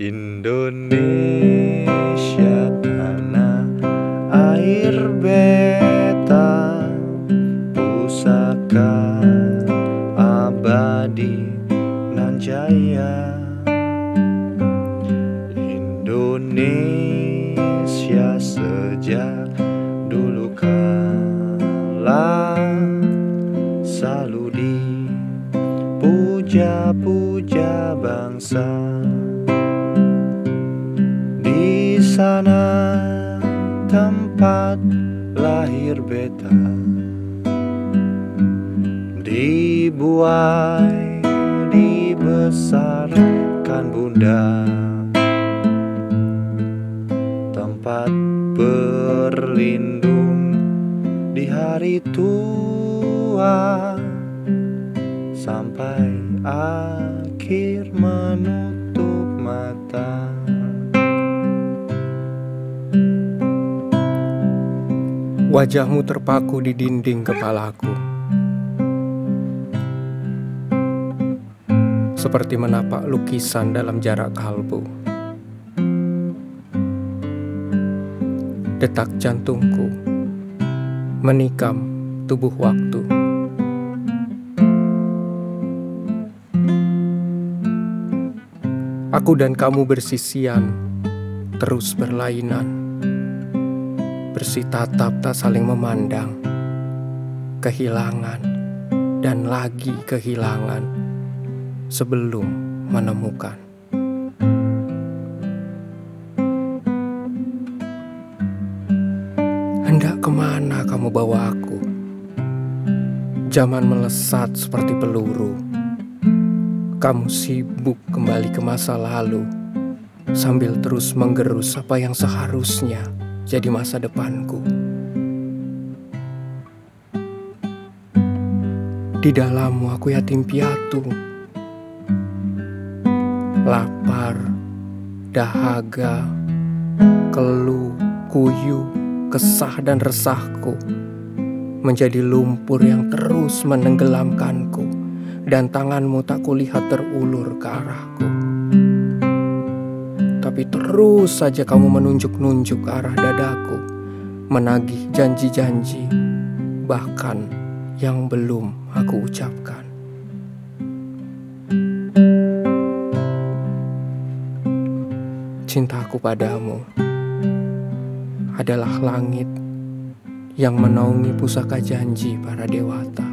Indonesia tanah air beta Pusaka abadi nan jaya? Indonesia sejak dulu kala Selalu dipuja-puja bangsa sana tempat lahir beta. Dibuai, dibesarkan bunda. Tempat berlindung di hari tua. Sampai akhir menutup mata Wajahmu terpaku di dinding kepalaku. Seperti menapak lukisan dalam jarak kalbu. Detak jantungku Menikam tubuh waktu. Aku dan kamu bersisian Terus berlainan bersitatap tak saling memandang, kehilangan dan lagi kehilangan sebelum menemukan. Hendak ke mana kamu bawa aku? Zaman melesat seperti peluru. Kamu sibuk kembali ke masa lalu sambil terus menggerus apa yang seharusnya jadi masa depanku. Di dalammu aku yatim piatu, lapar, dahaga, keluh, kuyu, kesah dan resahku menjadi lumpur yang terus menenggelamkanku dan tanganmu tak kulihat terulur ke arahku tapi terus saja kamu menunjuk-nunjuk ke arah dadaku, menagih janji-janji, bahkan yang belum aku ucapkan. Cintaku padamu adalah langit yang menaungi pusaka janji para dewata.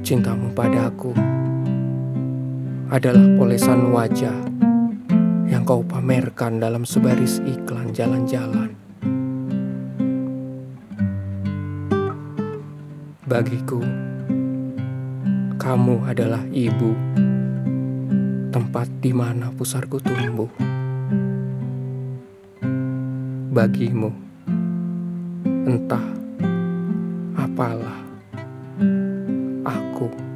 Cintamu padaku adalah polesan wajah yang kau pamerkan dalam sebaris iklan jalan-jalan. Bagiku, kamu adalah ibu, tempat di mana pusarku tumbuh. Bagimu, entah apalah aku.